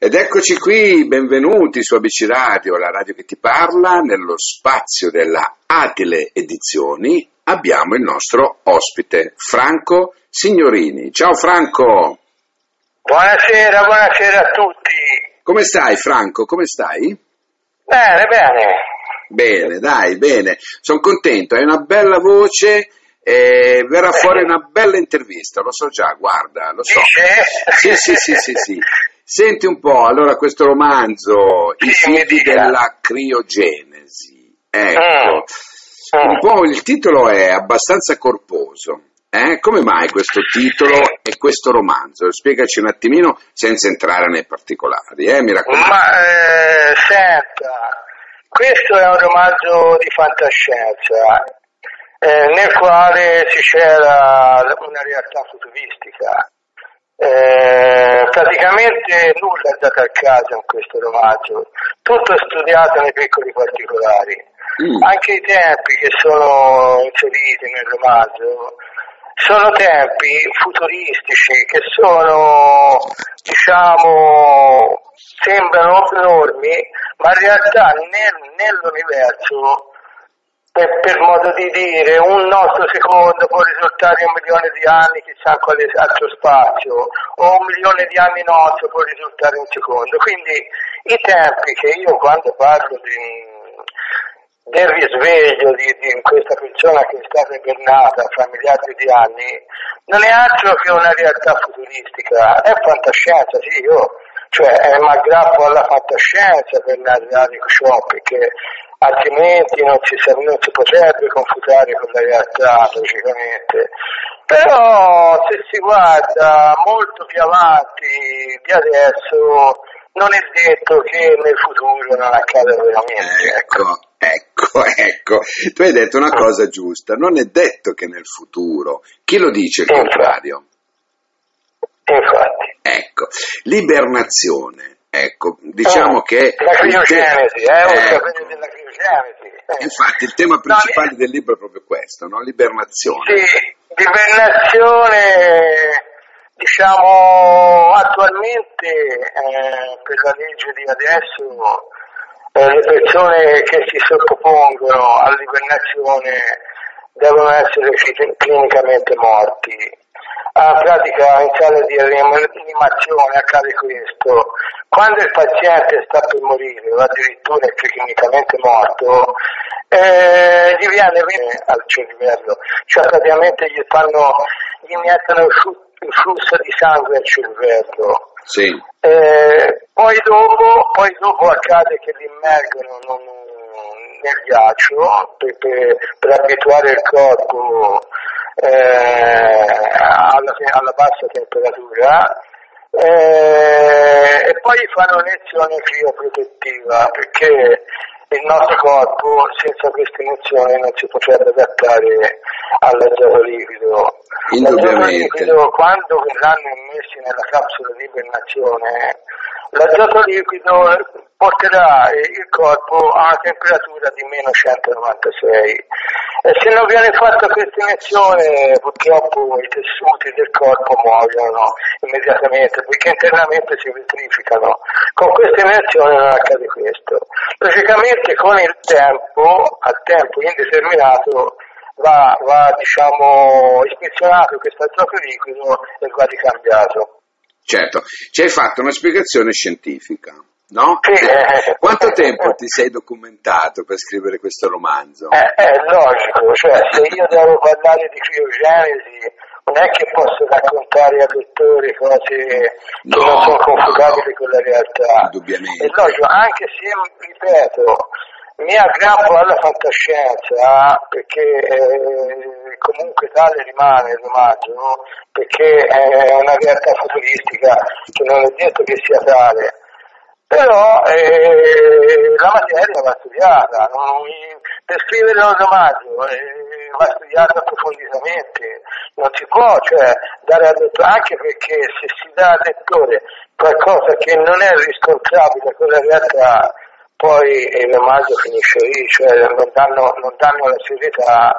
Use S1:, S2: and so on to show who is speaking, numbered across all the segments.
S1: Ed eccoci qui, benvenuti su ABC Radio, la radio che ti parla, nello spazio della Atile Edizioni abbiamo il nostro ospite, Franco Signorini. Ciao Franco!
S2: Buonasera, buonasera a tutti.
S1: Come stai Franco? Come stai?
S2: Bene, bene.
S1: Bene, dai, bene. Sono contento, hai una bella voce e verrà fuori una bella intervista, lo so già, guarda, lo so. Sì, sì, sì, sì, sì. Senti un po', allora questo romanzo, I figli della criogenesi. Ecco,
S2: Mm.
S1: un po' il titolo è abbastanza corposo. Eh? Come mai questo titolo e questo romanzo? Spiegaci un attimino senza entrare nei particolari, eh? mi raccomando.
S2: Ma eh, senta, questo è un romanzo di fantascienza eh, nel quale si c'era una realtà futuristica. Eh, praticamente nulla è dato al caso in questo romanzo, tutto è studiato nei piccoli particolari.
S1: Mm.
S2: Anche i tempi che sono inseriti nel romanzo sono tempi futuristici che sono, diciamo, sembrano enormi, ma in realtà nel- nell'universo, per, per modo di dire, un nostro secondo può risultare un milione di anni chissà quale altro spazio, o un milione di anni nostro può risultare un secondo. Quindi i tempi che io quando parlo di del risveglio di, di questa persona che è stata ibernata fra miliardi di anni non è altro che una realtà futuristica, è fantascienza, sì, io cioè mi aggrappo alla fantascienza per narrare ciò, perché altrimenti non si, non si potrebbe confutare con la realtà, logicamente. Però se si guarda molto più avanti di adesso, non è detto che nel futuro non accada veramente. ecco.
S1: Ecco, ecco, ecco. Tu hai detto una cosa giusta, non è detto che nel futuro. Chi lo dice il contrario?
S2: Infatti.
S1: Ecco, l'ibernazione. Ecco, diciamo
S2: Oh,
S1: che...
S2: La criogenesi, eh,
S1: Ecco.
S2: Criogenesi. eh.
S1: Infatti il tema principale del libro è proprio questo, no? L'ibernazione.
S2: Sì, l'ibernazione, diciamo, attualmente eh, per la legge di adesso eh, le persone che si sottopongono all'ibernazione devono essere cli- clinicamente morti. In pratica in sala di rianimazione accade questo, quando il paziente sta per morire o addirittura è clinicamente morto, eh, gli viene bene al cervello, cioè praticamente gli fanno, gli iniettano il flu- il flusso di sangue al cervello.
S1: Sì,
S2: Eh, poi, dopo, poi dopo accade che li immergono in un- nel ghiaccio per, per- per abituare il corpo alla, alla bassa temperatura eh, e poi fanno un'iniezione crioprotettiva perché il nostro corpo senza questa iniezione non si potrebbe adattare all'azoto liquido. L'azoto liquido quando verranno immessi nella capsula di ibernazione, l'azoto liquido porterà il corpo a una temperatura di meno 196 e se non viene fatta questa iniezione purtroppo i tessuti del corpo muoiono immediatamente perché internamente si vitrificano. Con questa iniezione non accade questo. Logicamente con il tempo, a tempo indeterminato, va, va diciamo, ispezionato questo azoto liquido e va ricambiato.
S1: Certo. Ci hai fatto una spiegazione scientifica, no?
S2: Sì, eh.
S1: Quanto tempo ti sei documentato per scrivere questo romanzo?
S2: Eh, è logico, cioè se io devo parlare di criogenesi non è che posso raccontare al lettore cose che
S1: No,
S2: non sono
S1: no,
S2: confutabili
S1: no.
S2: con la realtà.
S1: Indubbiamente.
S2: È logico, anche se, ripeto, mi aggrappo alla fantascienza perché eh, comunque tale rimane il romanzo, no? perché è una realtà futuristica che non è detto che sia tale. Però eh, la materia va studiata, non- per scrivere un romanzo eh, va studiata approfonditamente, non si può cioè, dare al lettore, anche perché se si dà al lettore qualcosa che non è riscontrabile con la realtà, poi il romanzo finisce lì, cioè non danno, non danno la serietà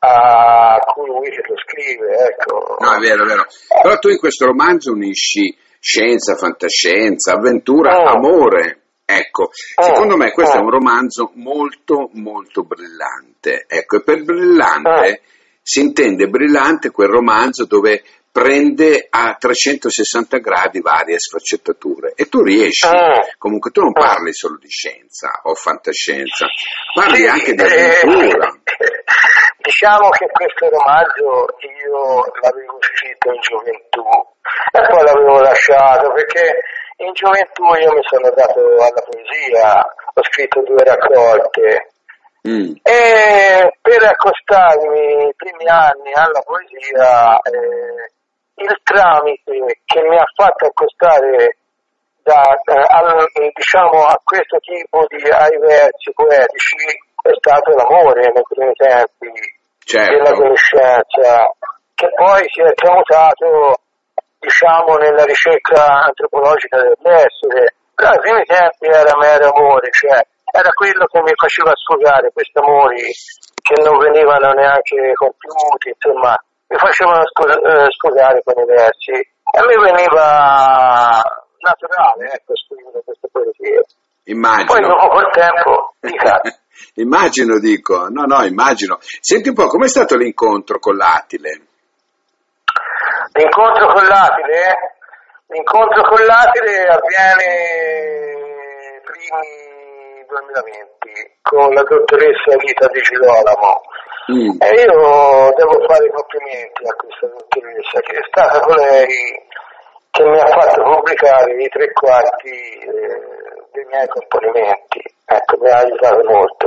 S2: a colui che lo scrive, ecco.
S1: No, è vero, è vero. Però tu in questo romanzo unisci scienza, fantascienza, avventura, oh. amore. Ecco, oh. secondo me questo oh. è un romanzo molto molto brillante. Ecco, e per brillante si intende brillante quel romanzo dove prende a 360 gradi varie sfaccettature e tu riesci, eh. comunque tu non eh. parli solo di scienza o fantascienza, parli sì, anche di avventura. Eh,
S2: diciamo che questo romanzo io l'avevo scritto in gioventù e poi l'avevo lasciato perché in gioventù io mi sono dato alla poesia, ho scritto due raccolte Mm. E per accostarmi i primi anni alla poesia, eh, il tramite che mi ha fatto accostare da, eh, al, diciamo, a questo tipo di ai versi poetici è stato l'amore nei primi tempi certo. dell'adolescenza, che poi si è tramutato diciamo, nella ricerca antropologica dell'essere. Però ai primi tempi era mero amore, cioè era quello che mi faceva sfogare questi amori che non venivano neanche compiuti, insomma, mi facevano sfogare con i versi e a me veniva naturale ecco, scrivere queste poesie.
S1: Immagino.
S2: Poi dopo col tempo, dica.
S1: immagino, dico, no, no, immagino. Senti un po', com'è stato l'incontro con l'Atile?
S2: L'incontro con l'Atile? L'incontro con l'Atile avviene primi 2020 con la dottoressa Rita Di Girolamo mm. e io devo fare i complimenti a questa dottoressa che è stata colei che mi ha fatto pubblicare i tre quarti eh, dei miei componimenti, ecco, mi ha aiutato molto.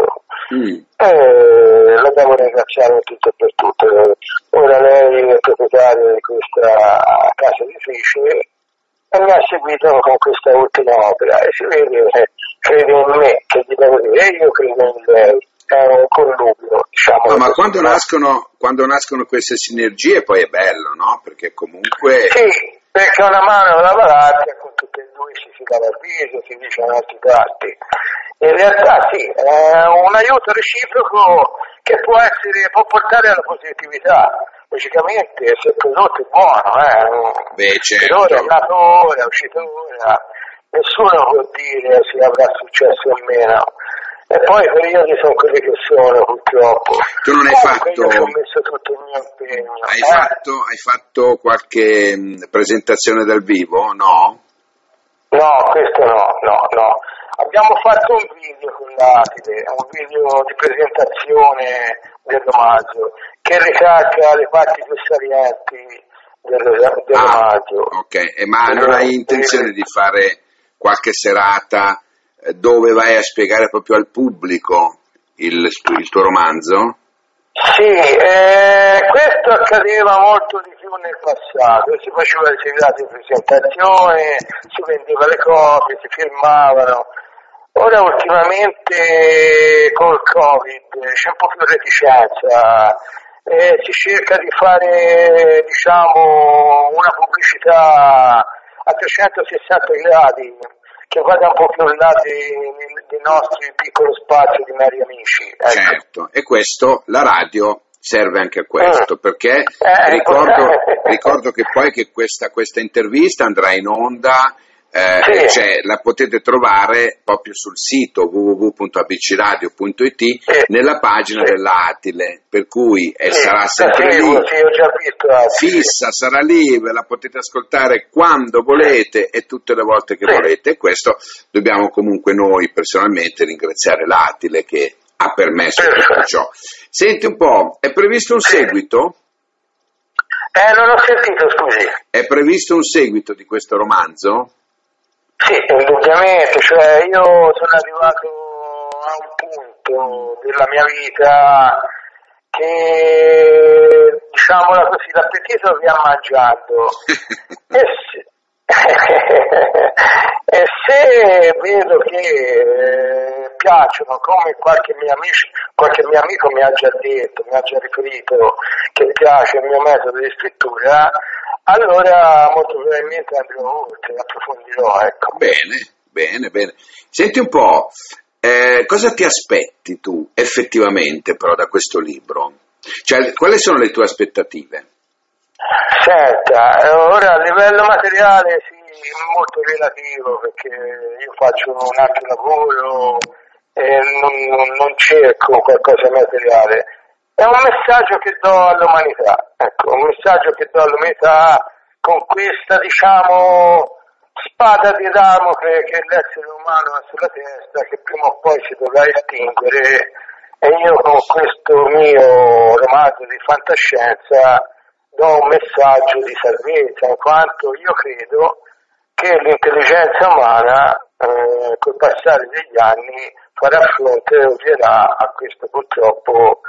S2: Mm. E la devo ringraziare tutto e per tutto. Ora lei è proprietaria di questa casa editrice e mi ha seguito con questa ultima opera e si vede che crede in me, che gli devo dire, io credo in lei, è un connubio, diciamo.
S1: No, ma quando nascono, quando nascono, queste sinergie poi è bello, no? Perché comunque...
S2: Sì, perché una mano la l'altra, con tutte e due si si dà il viso, si dice da altre parti. In realtà sì, è un aiuto reciproco che può, essere, può portare alla positività logicamente se il prodotto è buono, eh,
S1: Beh, certo.
S2: è nato ora, è uscito ora, nessuno può dire se avrà successo o meno. E poi i periodi sono quelli che sono, purtroppo.
S1: Tu non hai Comunque fatto...
S2: Io ho messo tutto il mio impegno.
S1: Hai, eh? fatto, hai fatto qualche presentazione dal vivo, no?
S2: No, questo no, no, no. Abbiamo fatto un video con l'Atide, un video di presentazione del romanzo, che ricalca le parti più salienti del, del ah.
S1: Ok, eh, ma non hai intenzione di fare qualche serata eh, dove vai a spiegare proprio al pubblico il, il tuo romanzo?
S2: Sì, eh, questo accadeva molto di più nel passato, si faceva le serate di presentazione, si vendeva le copie, si filmavano. Ora ultimamente col Covid c'è un po' più reticenza, eh, si cerca di fare diciamo, una pubblicità a 360 gradi che vada un po' più in là dei, dei nostri piccoli spazi di meri amici.
S1: Ecco. Certo, e questo la radio serve anche a questo, mm. perché eh, ricordo, ricordo, che poi che questa, questa intervista andrà in onda eh, sì. cioè, la potete trovare proprio sul sito www.abcradio.it sì. nella pagina sì. dell'Atile, per cui eh, sarà sempre lì, fissa, sarà lì, ve la potete ascoltare quando volete e tutte le volte che volete. E questo dobbiamo comunque noi personalmente ringraziare l'Atile che ha permesso tutto ciò. Senti un po', è previsto un seguito?
S2: Eh, non ho sentito, scusi.
S1: È previsto un seguito di questo romanzo?
S2: Sì, indubbiamente, cioè io sono arrivato a un punto della mia vita che, diciamola così, l'appetito mi ha mangiato. e, se, e, se, vedo che eh, piacciono, come qualche mio, amico, qualche mio amico mi ha già detto, mi ha già riferito che piace il mio metodo di scrittura, allora molto probabilmente andrò oltre, approfondirò. Ecco.
S1: Bene, bene, bene. Senti un po', eh, cosa ti aspetti tu effettivamente però da questo libro? Cioè, quali sono le tue aspettative?
S2: Senta, ora a livello materiale sì, molto relativo perché io faccio un altro lavoro e non, non cerco qualcosa di materiale. È un messaggio che do all'umanità, ecco, un messaggio che do all'umanità con questa, diciamo, spada di Damocle che l'essere umano ha sulla testa, che prima o poi si dovrà estinguere, e io con questo mio romanzo di fantascienza do un messaggio di salvezza, in quanto io credo che l'intelligenza umana eh, col passare degli anni farà fronte e ovvierà a questo purtroppo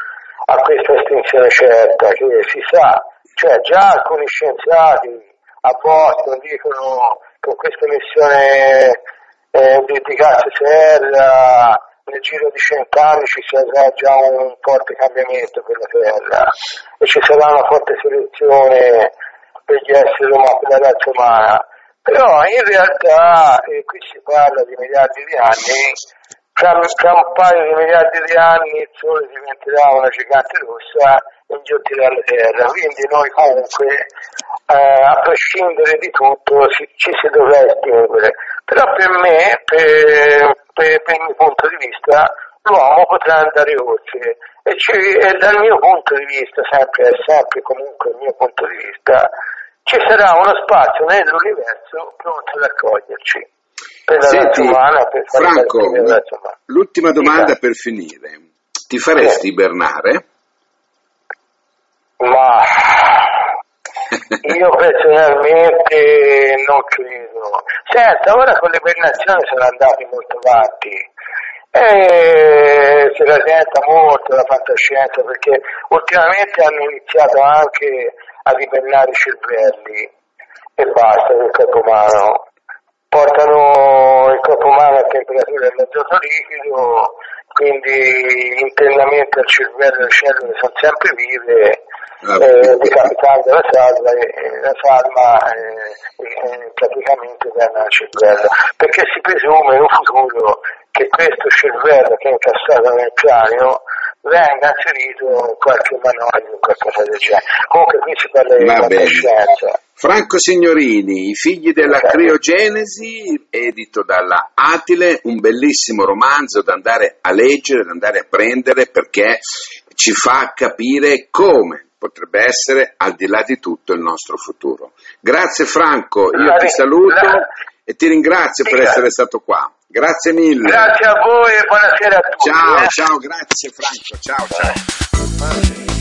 S2: a questa estinzione certa che si sa, cioè già alcuni scienziati a Boston dicono con questa missione eh, di, di gas serra nel giro di cent'anni ci sarà già un forte cambiamento per la Terra e ci sarà una forte selezione per gli esseri umani, per la razza umana. Però in realtà, e qui si parla di miliardi di anni, tra, un paio di miliardi di anni il Sole diventerà una gigante rossa e inghiottirà la Terra. Quindi noi comunque, eh, a prescindere di tutto, ci, ci si dovrà estinguere. Però per me, per, per, per il mio punto di vista, l'uomo potrà andare oltre e, ci, e, dal mio punto di vista, sempre, è sempre comunque il mio punto di vista, ci sarà uno spazio nell'universo pronto ad accoglierci. Per la
S1: Senti,
S2: umana, per
S1: Franco,
S2: la
S1: l'ultima domanda per finire. Ti faresti ibernare?
S2: Ma io personalmente non credo. Senta, ora con l'ibernazione sono andati molto avanti. E si presenta molto la fantascienza perché ultimamente hanno iniziato anche ad ibernare i cervelli e basta del corpo umano. Portano il corpo umano a temperatura dell'azoto liquido, quindi internamente al cervello le cellule sono sempre vive
S1: Ah,
S2: eh, decapitando la salma e la salma eh, eh, praticamente al cervello. Perché si presume in un futuro che questo cervello che è incassato nel cranio venga inserito in qualche manuale o qualcosa del genere. Comunque qui si parla di fantascienza
S1: Franco Signorini, I figli della criogenesi, edito dalla Atile, un bellissimo romanzo da andare a leggere, da andare a prendere perché ci fa capire come potrebbe essere al di là di tutto il nostro futuro. Grazie Franco, io ti saluto e ti ringrazio per essere stato qua. Grazie mille.
S2: grazie a voi e buonasera a tutti
S1: Ciao,
S2: eh.
S1: ciao, grazie Franco, ciao, ciao.